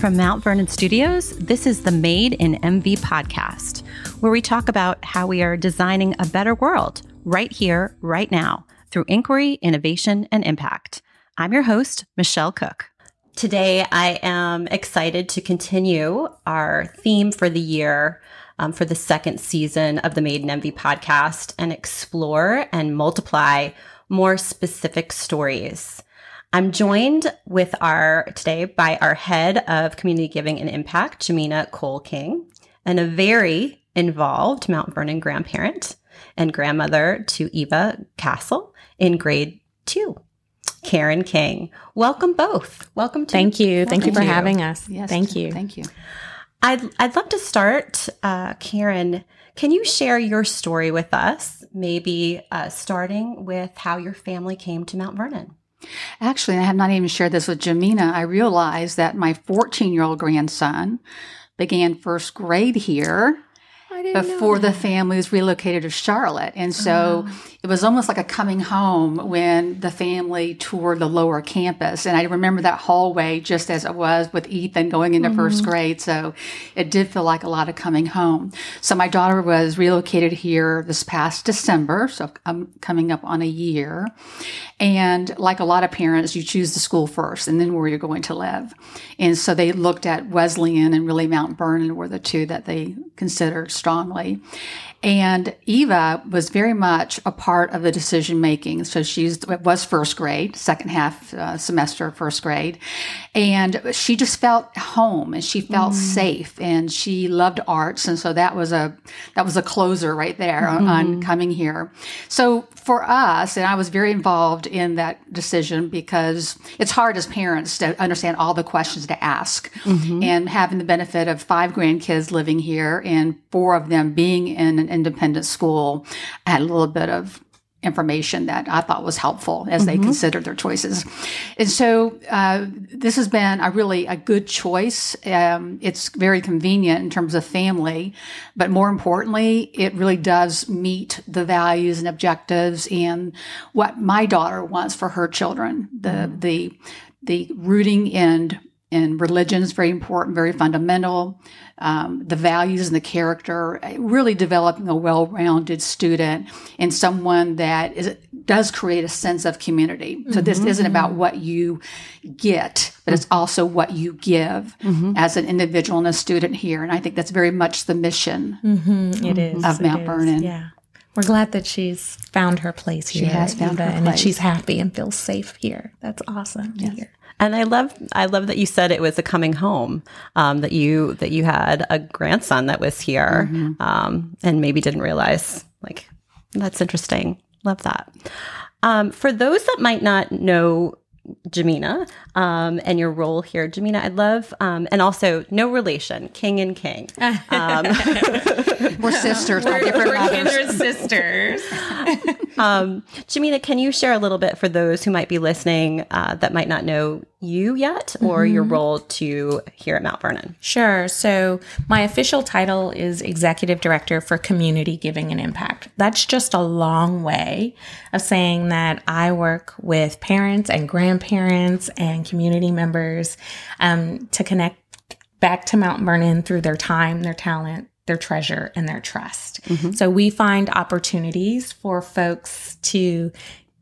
From Mount Vernon Studios, this is the Made in MV podcast, where we talk about how we are designing a better world right here, right now, through inquiry, innovation, and impact. I'm your host, Michelle Cook. Today, I am excited to continue our theme for the year um, for the second season of the Made in MV podcast and explore and multiply more specific stories. I'm joined with our today by our head of community giving and impact, Jamina Cole King, and a very involved Mount Vernon grandparent and grandmother to Eva Castle in grade two. Karen King. Welcome both. Welcome to Thank you. Thank you for having us. Yes. Thank you. Thank you. I'd I'd love to start, uh, Karen. Can you share your story with us? Maybe uh, starting with how your family came to Mount Vernon. Actually, I have not even shared this with Jamina. I realized that my 14 year old grandson began first grade here before the family was relocated to Charlotte. And so it was almost like a coming home when the family toured the lower campus. And I remember that hallway just as it was with Ethan going into first mm-hmm. grade. So it did feel like a lot of coming home. So my daughter was relocated here this past December. So I'm coming up on a year. And like a lot of parents, you choose the school first and then where you're going to live. And so they looked at Wesleyan and really Mount Vernon were the two that they considered strongly. And Eva was very much a part of the decision making. So she's was first grade, second half uh, semester of first grade, and she just felt home and she felt safe and she loved arts, and so that was a that was a closer right there on, on coming here. So for us, and I was very involved in that decision because it's hard as parents to understand all the questions to ask, mm-hmm. and having the benefit of five grandkids living here and four of them being in an independent school, I had a little bit of information that I thought was helpful as they considered their choices. And so uh, this has been a really a good choice. Um, it's very convenient in terms of family, but more importantly, it really does meet the values and objectives and what my daughter wants for her children. The the the rooting and and religion is very important, very fundamental. Um, the values and the character, uh, really developing a well-rounded student and someone that is does create a sense of community. So this mm-hmm. isn't about what you get, but it's mm-hmm. also what you give mm-hmm. as an individual and a student here. And I think that's very much the mission. It is Of it Mount is, Vernon. Yeah, we're glad that she's found her place here. She has found Eva, her and that she's happy and feels safe here. That's awesome to hear. And I love I love that you said it was a coming home. Um, that you that you had a grandson that was here, um, and maybe didn't realize. Like that's interesting. Love that. Um, for those that might not know Jamina um, and your role here, Jamina, I'd love, um, and also no relation, King and King. Um, We're sisters by different mothers. sisters. um, Jamina, can you share a little bit for those who might be listening uh, that might not know you yet or your role to here at Mount Vernon? Sure. So, my official title is Executive Director for Community Giving and Impact. That's just a long way of saying that I work with parents and grandparents and community members um, to connect back to Mount Vernon through their time, their talent, their treasure, and their trust. So, we find opportunities for folks to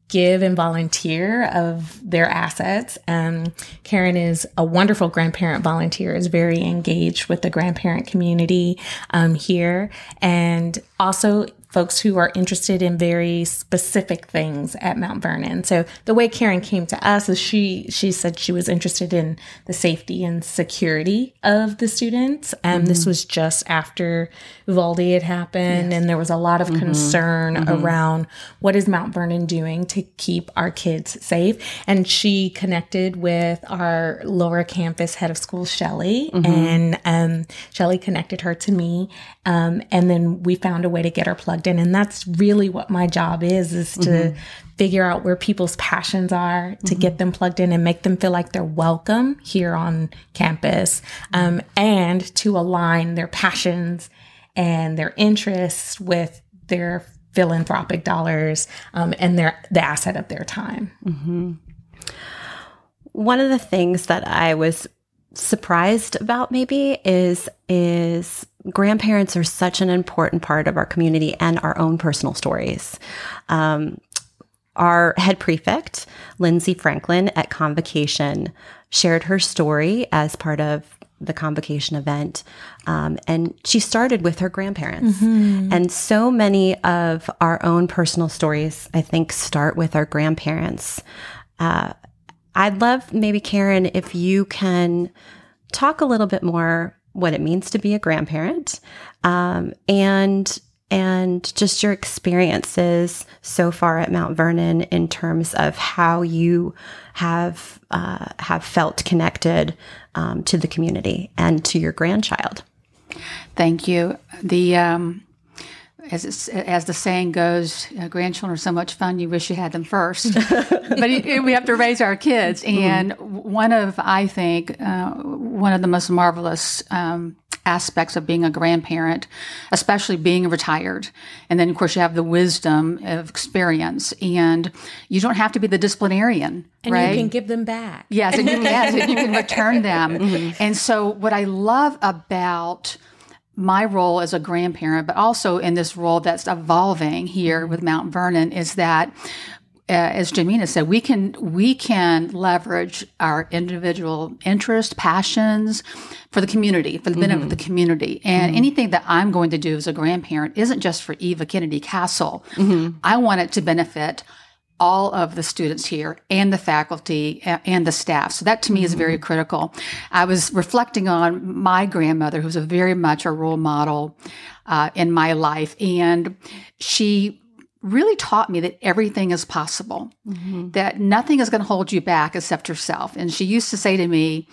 give and volunteer of their assets. Um, Karen is a wonderful grandparent volunteer, is very engaged with the grandparent community um, here, and also folks who are interested in very specific things at Mount Vernon. So the way Karen came to us is she she said she was interested in the safety and security of the students. And this was just after Uvalde had happened, and there was a lot of mm-hmm. concern mm-hmm. around what is Mount Vernon doing to keep our kids safe. And she connected with our lower campus head of school, Shelly, and um, Shelly connected her to me. Um, and then we found a way to get her plugged in. And that's really what my job is, is to figure out where people's passions are, to get them plugged in and make them feel like they're welcome here on campus, um, and to align their passions and their interests with their philanthropic dollars um, and their the asset of their time. One of the things that I was surprised about maybe is is grandparents are such an important part of our community and our own personal stories. Um, our head prefect, Lindsay Franklin at Convocation, shared her story as part of the convocation event. Um, and she started with her grandparents. Mm-hmm. And so many of our own personal stories, I think, start with our grandparents. Uh, I'd love maybe, Karen, if you can talk a little bit more what it means to be a grandparent um, and and just your experiences so far at Mount Vernon in terms of how you have uh, have felt connected um, to the community and to your grandchild. Thank you. The um, as as the saying goes, uh, grandchildren are so much fun. You wish you had them first, but it, we have to raise our kids. Mm-hmm. And one of I think uh, one of the most marvelous um, aspects of being a grandparent, especially being retired. And then, of course, you have the wisdom of experience, and you don't have to be the disciplinarian. And right? you can give them back. Yes, and you, yes, and you can return them. Mm-hmm. And so, what I love about my role as a grandparent, but also in this role that's evolving here with Mount Vernon, is that uh, as Jamina said, we can we can leverage our individual interest, passions for the community, for the benefit mm-hmm. of the community. And mm-hmm. anything that I'm going to do as a grandparent isn't just for Eva Kennedy Castle. Mm-hmm. I want it to benefit all of the students here and the faculty and the staff. So that to me is very mm-hmm. critical. I was reflecting on my grandmother, who's a very much a role model uh, in my life, and she really taught me that everything is possible, mm-hmm. that nothing is going to hold you back except yourself. And she used to say to me,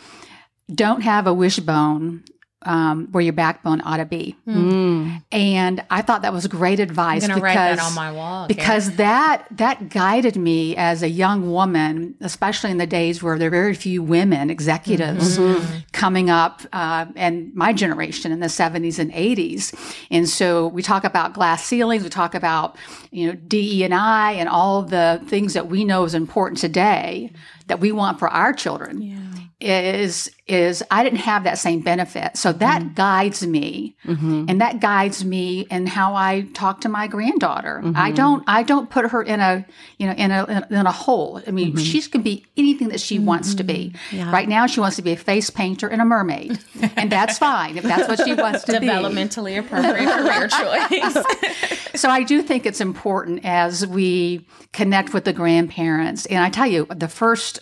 don't have a wishbone um, where your backbone ought to be. Mm. And I thought that was great advice. I'm because, write that on my wall. Because yeah. that that guided me as a young woman, especially in the days where there are very few women executives mm-hmm. coming up, uh, and my generation in the 70s and 80s. And so we talk about glass ceilings, we talk about you know DE and I, and all the things that we know is important today that we want for our children. Yeah is is I didn't have that same benefit. So that mm-hmm. guides me. Mm-hmm. And that guides me in how I talk to my granddaughter. Mm-hmm. I don't I don't put her in a you know in a in a hole. I mean, mm-hmm. she can be anything that she wants to be. Mm-hmm. Yeah. Right now she wants to be a face painter and a mermaid. and that's fine if that's what she wants to be. Developmentally appropriate career choice. so I do think it's important as we connect with the grandparents. And I tell you, the first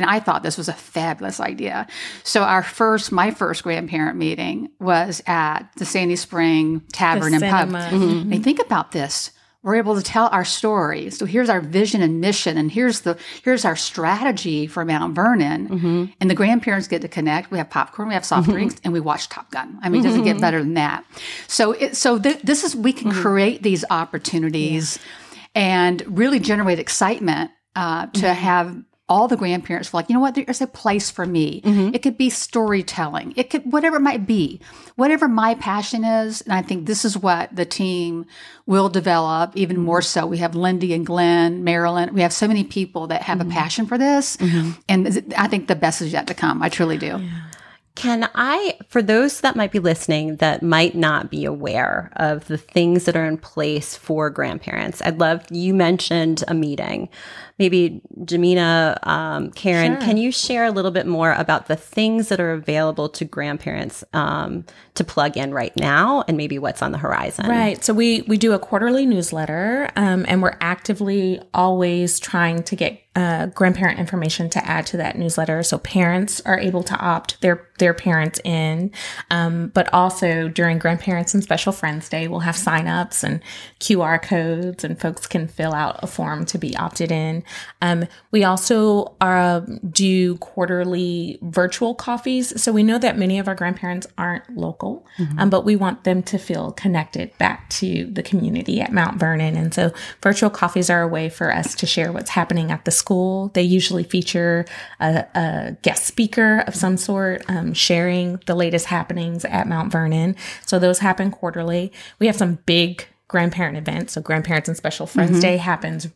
and I thought this was a fabulous idea. So our first, my first grandparent meeting was at the Sandy Spring Tavern and Pub. Mm-hmm. And think about this. We're able to tell our story. So here's our vision and mission, and here's the here's our strategy for Mount Vernon. Mm-hmm. And the grandparents get to connect. We have popcorn, we have soft mm-hmm. drinks, and we watch Top Gun. I mean, it doesn't get mm-hmm. better than that. So it, so th- this is we can mm-hmm. create these opportunities yeah. and really generate excitement uh, to mm-hmm. have all the grandparents feel like, you know what, there's a place for me. Mm-hmm. It could be storytelling. It could, whatever it might be, whatever my passion is. And I think this is what the team will develop even more so. We have Lindy and Glenn, Marilyn. We have so many people that have mm-hmm. a passion for this. Mm-hmm. And I think the best is yet to come. I truly do. Yeah. Can I, for those that might be listening that might not be aware of the things that are in place for grandparents, I'd love, you mentioned a meeting maybe Jamina, um, Karen, sure. can you share a little bit more about the things that are available to grandparents um, to plug in right now, and maybe what's on the horizon? Right. So we we do a quarterly newsletter, um, and we're actively always trying to get uh, grandparent information to add to that newsletter, so parents are able to opt their their parents in. Um, but also during Grandparents and Special Friends Day, we'll have signups and QR codes, and folks can fill out a form to be opted in. Um, we also uh, do quarterly virtual coffees. So we know that many of our grandparents aren't local, mm-hmm. um, but we want them to feel connected back to the community at Mount Vernon. And so virtual coffees are a way for us to share what's happening at the school. They usually feature a, a guest speaker of some sort, um, sharing the latest happenings at Mount Vernon. So those happen quarterly. We have some big grandparent events. So Grandparents and Special Friends mm-hmm. Day happens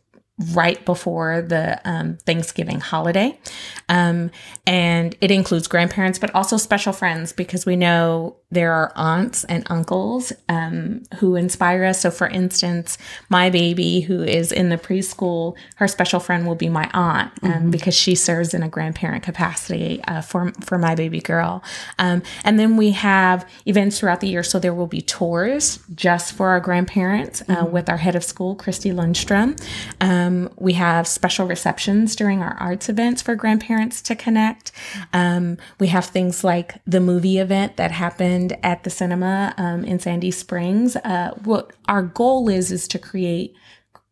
right before the um, Thanksgiving holiday. Um, and it includes grandparents, but also special friends because we know there are aunts and uncles um, who inspire us. So, for instance, my baby who is in the preschool, her special friend will be my aunt um, mm-hmm. because she serves in a grandparent capacity uh, for, for my baby girl. Um, and then we have events throughout the year. So, there will be tours just for our grandparents uh, mm-hmm. with our head of school, Christy Lundstrom. Um, we have special receptions during our arts events for grandparents to connect. Um, we have things like the movie event that happened at the cinema um, in Sandy Springs. Uh, what our goal is is to create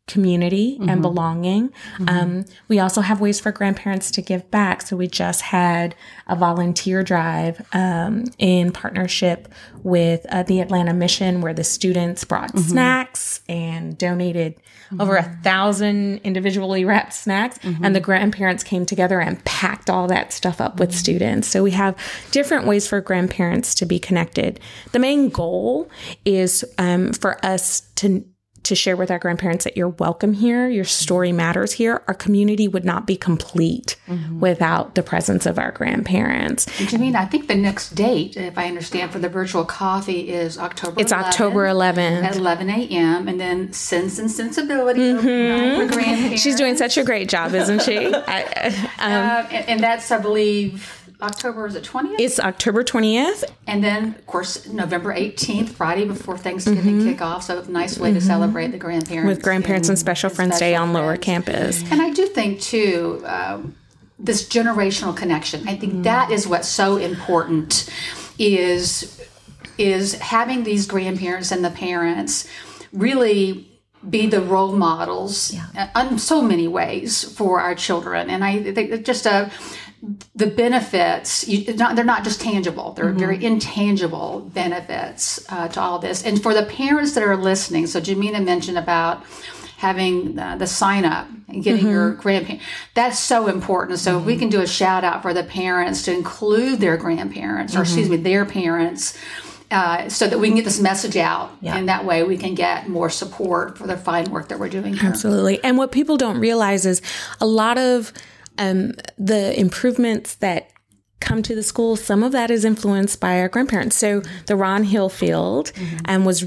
community mm-hmm. and belonging. Mm-hmm. Um, we also have ways for grandparents to give back. So we just had a volunteer drive um, in partnership with uh, the Atlanta Mission, where the students brought mm-hmm. snacks and donated over a thousand individually wrapped snacks, and the grandparents came together and packed all that stuff up with students. So we have different ways for grandparents to be connected. The main goal is um, for us to to share with our grandparents that you're welcome here, your story matters here. Our community would not be complete mm-hmm. without the presence of our grandparents. Janine, I think the next date, if I understand, for the virtual coffee is October. It's 11th, October 11th at 11 a.m. and then Sense and Sensibility mm-hmm. for grandparents. She's doing such a great job, isn't she? I, um, uh, and, and that's, I believe October is it 20th? It's October 20th. And then, of course, November 18th, Friday before Thanksgiving mm-hmm. kickoff. So, a nice way mm-hmm. to celebrate the grandparents. With Grandparents and, and Special Friends Day on Lower Campus. And I do think, too, um, this generational connection. I think mm-hmm. that is what's so important is is having these grandparents and the parents really be the role models yeah. in so many ways for our children. And I think just a the benefits you, not, they're not just tangible they're mm-hmm. very intangible benefits uh, to all this and for the parents that are listening so jamina mentioned about having uh, the sign up and getting mm-hmm. your grandparents that's so important so mm-hmm. we can do a shout out for the parents to include their grandparents or excuse me mm-hmm. their parents uh, so that we can get this message out yeah. and that way we can get more support for the fine work that we're doing here. absolutely and what people don't realize is a lot of um, the improvements that come to the school, some of that is influenced by our grandparents. So the Ron Hill Field mm-hmm. um, was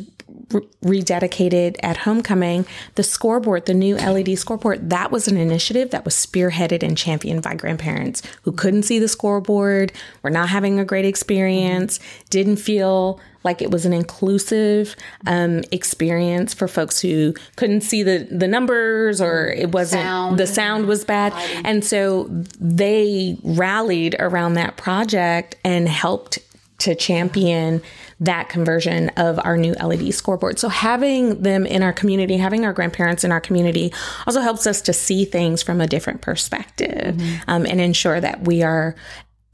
rededicated at homecoming. The scoreboard, the new LED scoreboard, that was an initiative that was spearheaded and championed by grandparents who couldn't see the scoreboard, were not having a great experience, didn't feel like it was an inclusive um, experience for folks who couldn't see the, the numbers or it wasn't sound. the sound was bad. And so they rallied around that project and helped to champion that conversion of our new LED scoreboard. So having them in our community, having our grandparents in our community also helps us to see things from a different perspective mm-hmm. um, and ensure that we are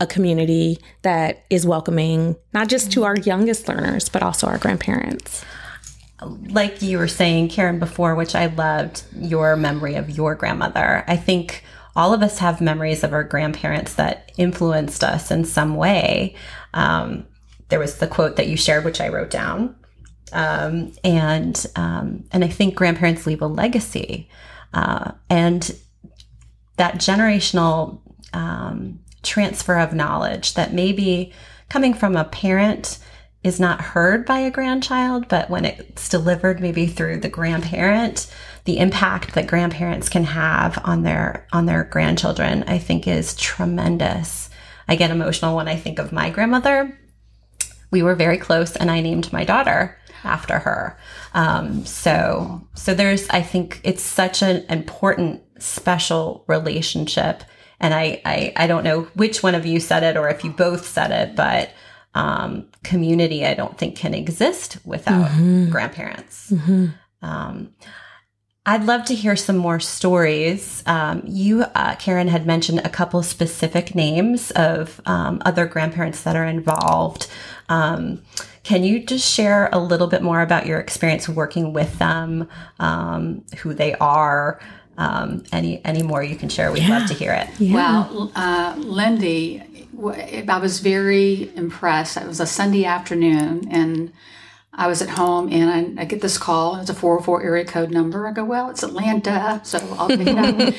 a community that is welcoming, not just to our youngest learners, but also our grandparents. Like you were saying, Karen, before, which I loved your memory of your grandmother. I think all of us have memories of our grandparents that influenced us in some way. Um, there was the quote that you shared, which I wrote down. Um, and um, and I think grandparents leave a legacy, uh, and that generational um, transfer of knowledge that maybe coming from a parent is not heard by a grandchild, but when it's delivered maybe through the grandparent, the impact that grandparents can have on their on their grandchildren, I think is tremendous. I get emotional when I think of my grandmother. We were very close, and I named my daughter after her. Um, so, so there's, I think it's such an important, special relationship and I, I, I don't know which one of you said it or if you both said it, but um, community I don't think can exist without mm-hmm. grandparents. Mm-hmm. Um, I'd love to hear some more stories. Um, you, uh, Karen, had mentioned a couple specific names of um, other grandparents that are involved. Um, can you just share a little bit more about your experience working with them, um, who they are? Um, any any more you can share, we'd yeah. love to hear it. Yeah. Well, uh, Lindy, I was very impressed. It was a Sunday afternoon, and I was at home and I, I, get this call. It's a 404 area code number. I go, well, it's Atlanta, so I'll pick it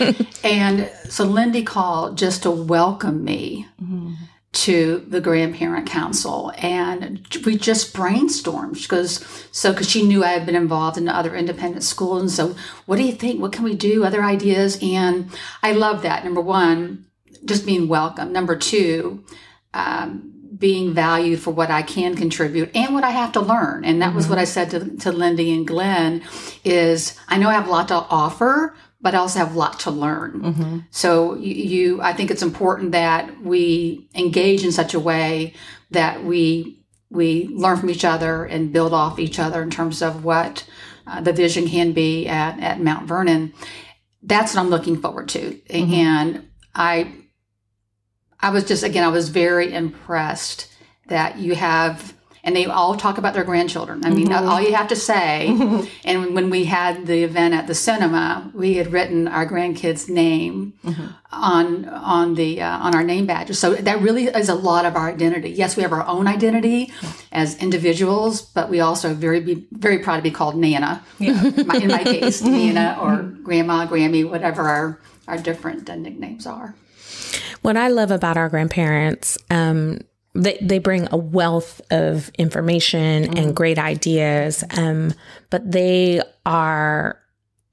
up. and so Lindy called just to welcome me mm-hmm. To the grandparent council, and we just brainstormed because so because she knew I had been involved in other independent schools, and so what do you think? What can we do? Other ideas? And I love that. Number one, just being welcome. Number two. Um, being valued for what I can contribute and what I have to learn. And that mm-hmm. was what I said to, to Lindy and Glenn is I know I have a lot to offer, but I also have a lot to learn. Mm-hmm. So you, you, I think it's important that we engage in such a way that we, we learn from each other and build off each other in terms of what uh, the vision can be at, at Mount Vernon. That's what I'm looking forward to. Mm-hmm. And I, I was just, again, I was very impressed that you have, and they all talk about their grandchildren. I mean, mm-hmm. all you have to say. and when we had the event at the cinema, we had written our grandkids' name mm-hmm. on on the uh, on our name badges. So that really is a lot of our identity. Yes, we have our own identity as individuals, but we also very be very proud to be called Nana. Yeah. in my case, Nana or Grandma, Grammy, whatever our our different uh, nicknames are. What I love about our grandparents, um, they, they bring a wealth of information mm. and great ideas, um, but they are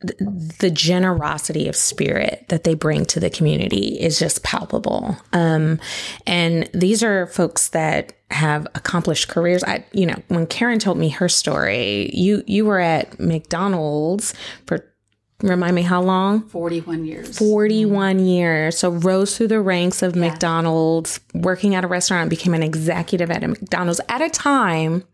the generosity of spirit that they bring to the community is just palpable. Um, and these are folks that have accomplished careers. I, you know, when Karen told me her story, you you were at McDonald's for Remind me how long? 41 years. 41 mm-hmm. years. So rose through the ranks of yeah. McDonald's, working at a restaurant, became an executive at a McDonald's at a time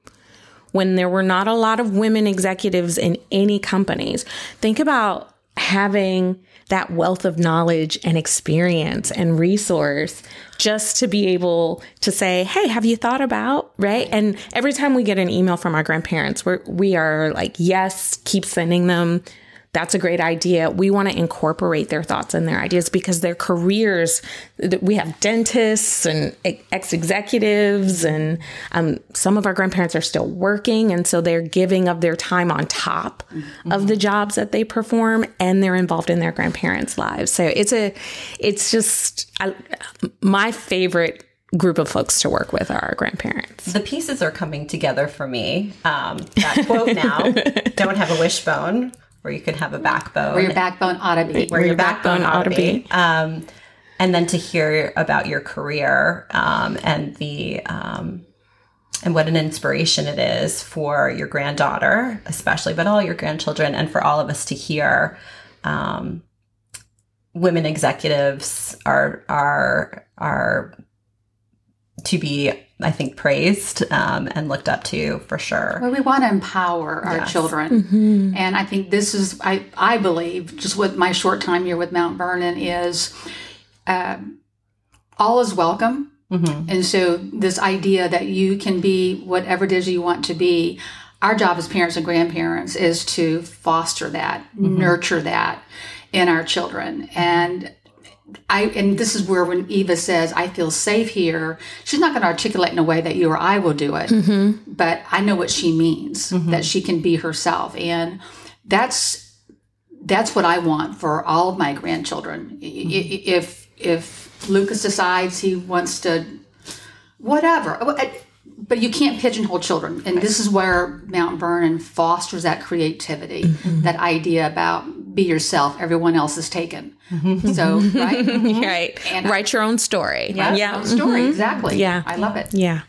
when there were not a lot of women executives in any companies. Think about having that wealth of knowledge and experience and resource just to be able to say, Hey, have you thought about, right? And every time we get an email from our grandparents, we're, we are like, yes, keep sending them that's a great idea. We want to incorporate their thoughts and their ideas because their careers, we have dentists and ex executives, and um, some of our grandparents are still working. And so they're giving of their time on top mm-hmm. of the jobs that they perform, and they're involved in their grandparents' lives. So it's a, it's just I, my favorite group of folks to work with are our grandparents. The pieces are coming together for me. Um, that quote now, don't have a wishbone where you could have a backbone. Where your backbone ought to be. Where, where your, backbone, backbone ought to be. be. Um, and then to hear about your career um, and the um, and what an inspiration it is for your granddaughter, especially, but all your grandchildren, and for all of us to hear um, women executives are are are to be I think praised um, and looked up to for sure. Well, we want to empower our yes. children, mm-hmm. and I think this is I I believe just with my short time here with Mount Vernon is uh, all is welcome, mm-hmm. and so this idea that you can be whatever it is you want to be. Our job as parents and grandparents is to foster that, mm-hmm. nurture that in our children, and I and this is where when Eva says I feel safe here, she's not going to articulate in a way that you or I will do it, mm-hmm. but I know what she means mm-hmm. that she can be herself, and that's that's what I want for all of my grandchildren. Mm-hmm. If if Lucas decides he wants to, whatever, but you can't pigeonhole children, and this is where Mount Vernon fosters that creativity, mm-hmm. that idea about be yourself. Everyone else is taken. Mm-hmm. So right, mm-hmm. right. And Write your own story. Yeah, yeah. story mm-hmm. exactly. Yeah, I love it. Yeah.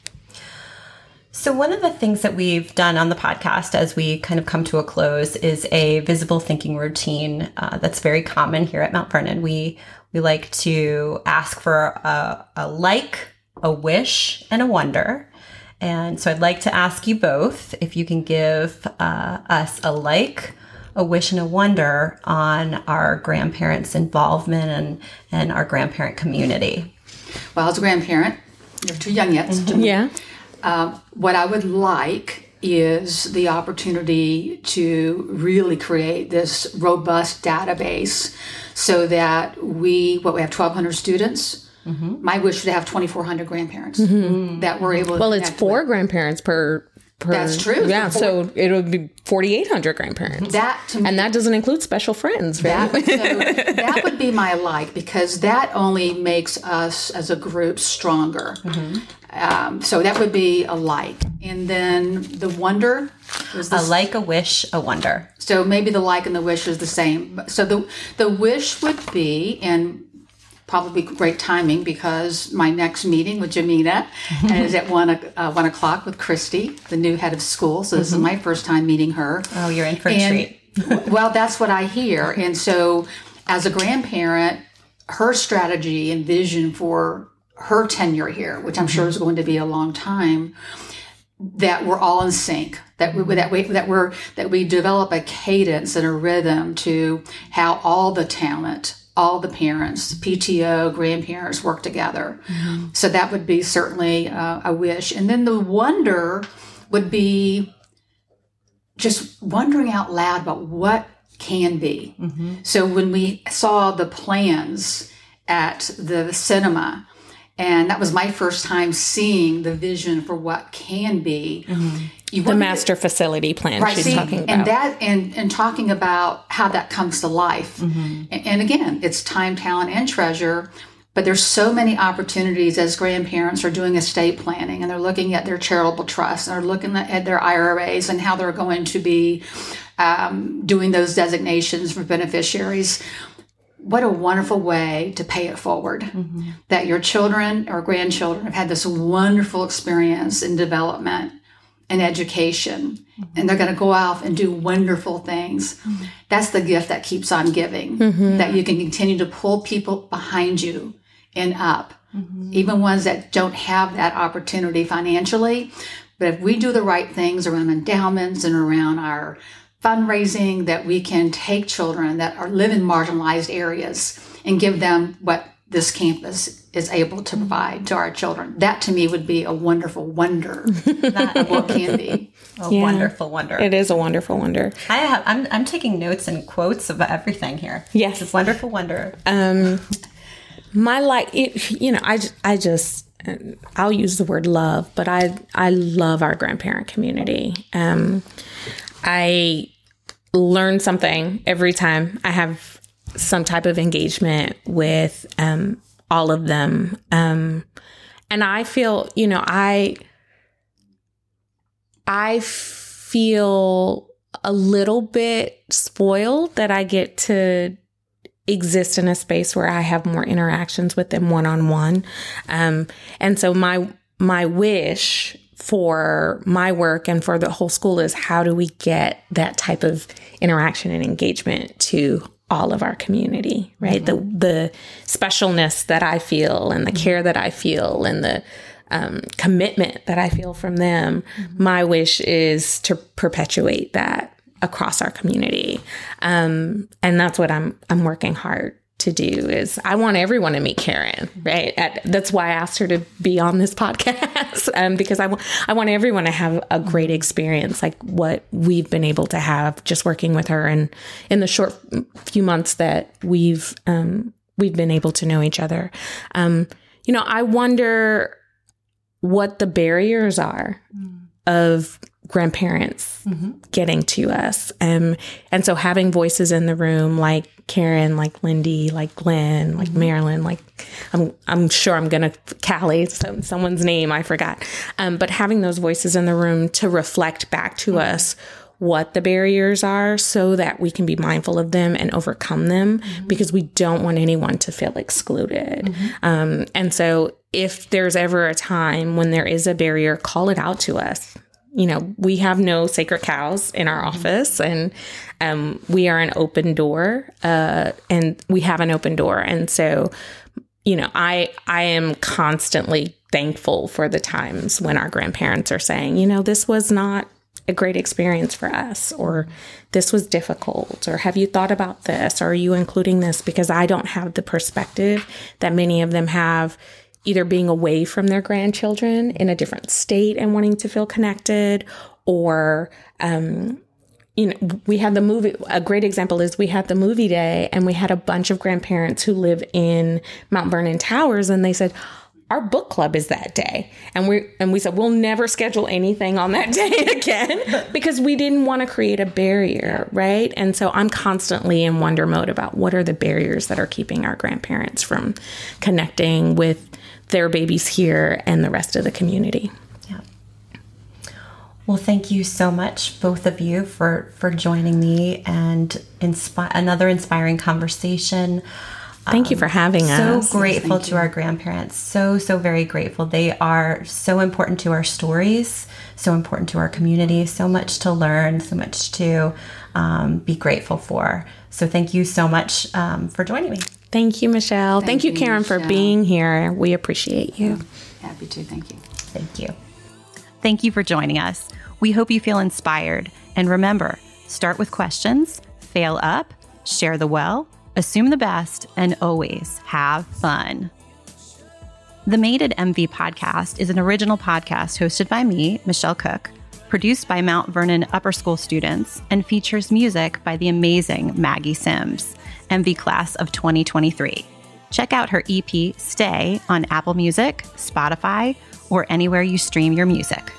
So, one of the things that we've done on the podcast as we kind of come to a close is a visible thinking routine uh, that's very common here at Mount Vernon. We we like to ask for a, a like, a wish, and a wonder. And so, I'd like to ask you both if you can give uh, us a like, a wish and a wonder on our grandparents' involvement and, and our grandparent community. Well, as a grandparent, you're too young yet. Mm-hmm. Yeah. Uh, what I would like is the opportunity to really create this robust database so that we, what we have 1,200 students. Mm-hmm. My wish to have 2,400 grandparents mm-hmm. that were able. Well, it's four with. grandparents per per, That's true. Yeah, So so it would be 4,800 grandparents. that to me and that doesn't include special friends, right? That, so that would be my like because that only makes us as a group stronger. Um, so that would be a like. And then the wonder was A like, a wish, a wonder. so maybe the like and the wish is the same. So the the wish would be and probably great timing because my next meeting with Jamina is at one uh, one o'clock with Christy, the new head of school. So this is my first time meeting her. Oh, you're in for a treat. well, that's what I hear. And so, as a grandparent, her strategy and vision for her tenure here, which I'm sure is going to be a long time, that we're all in sync. That we that we that we're that we develop a cadence and a rhythm to how all the talent, all the parents, PTO, grandparents work together. So that would be certainly uh, a wish. And then the wonder would be just wondering out loud about what can be. So when we saw the plans at the cinema, and that was my first time seeing the vision for what can be. You the master facility plan Right, she's see, talking about. and that and and talking about how that comes to life. And, and again, it's time, talent, and treasure. But there's so many opportunities as grandparents are doing estate planning and they're looking at their charitable trusts and they're looking at their IRAs and how they're going to be um, doing those designations for beneficiaries. What a wonderful way to pay it forward. Mm-hmm. That your children or grandchildren have had this wonderful experience in development and education mm-hmm. and they're going to go off and do wonderful things. Mm-hmm. That's the gift that keeps on giving that you can continue to pull people behind you and up even ones that don't have that opportunity financially. But if we do the right things around endowments and around our fundraising that we can take children that are live in marginalized areas and give them what this campus is able to provide to our children. That to me would be a wonderful wonder of what can be. A wonderful wonder. it is a wonderful wonder. I have, I'm, I'm taking notes and quotes of everything here. Yes. It's a wonderful wonder. Um, my like, it, you know, I, I just, I'll use the word love, but I, I love our grandparent community. Um, I learn something every time I have some type of engagement with um, all of them. Um, and I feel, you know, I I feel a little bit spoiled that I get to exist in a space where I have more interactions with them one on one. And so my my wish for my work and for the whole school is how do we get that type of interaction and engagement to all of our community, right? The the specialness that I feel and the care that I feel and the um, commitment that I feel from them. My wish is to perpetuate that across our community, um, and that's what I'm I'm working hard to do. Is I want everyone to meet Karen, right? At, that's why I asked her to be on this podcast um, because I want I want everyone to have a great experience, like what we've been able to have just working with her and in the short few months that we've um, we've been able to know each other. Um, you know, I wonder what the barriers are of grandparents getting to us. Um, and so having voices in the room like Karen, like Lindy, like Glenn, like Marilyn, like I'm, I'm sure I'm to Callie, some, someone's name I forgot. Um, but having those voices in the room to reflect back to us what the barriers are so that we can be mindful of them and overcome them because we don't want anyone to feel excluded. Um, and so if there's ever a time when there is a barrier, call it out to us. You know, we have no sacred cows in our office and um, we are an open door uh, and we have an open door. And so, you know, I I am constantly thankful for the times when our grandparents are saying, you know, this was not a great experience for us or this was difficult or have you thought about this? Or are you including this? Because I don't have the perspective that many of them have either being away from their grandchildren in a different state and wanting to feel connected or um you know, we had the movie. A great example is we had the movie day and we had a bunch of grandparents who live in Mount Vernon Towers and they said, our book club is that day and we and we said we'll never schedule anything on that day again because we didn't want to create a barrier right and so i'm constantly in wonder mode about what are the barriers that are keeping our grandparents from connecting with their babies here and the rest of the community yeah well thank you so much both of you for for joining me and inspire another inspiring conversation Thank you for having so us. So grateful to our grandparents. So, so very grateful. They are so important to our stories, so important to our community, so much to learn, so much to um, be grateful for. So, thank you so much um, for joining me. Thank you, Michelle. Thank, thank you, Karen, Michelle. for being here. We appreciate you. Happy to. Thank you. Thank you. Thank you for joining us. We hope you feel inspired. And remember, start with questions, fail up, share the well assume the best, and always have fun. The Made at MV podcast is an original podcast hosted by me, Michelle Cook, produced by Mount Vernon Upper School students, and features music by the amazing Maggie Sims, MV class of 2023. Check out her EP, Stay, on Apple Music, Spotify, or anywhere you stream your music.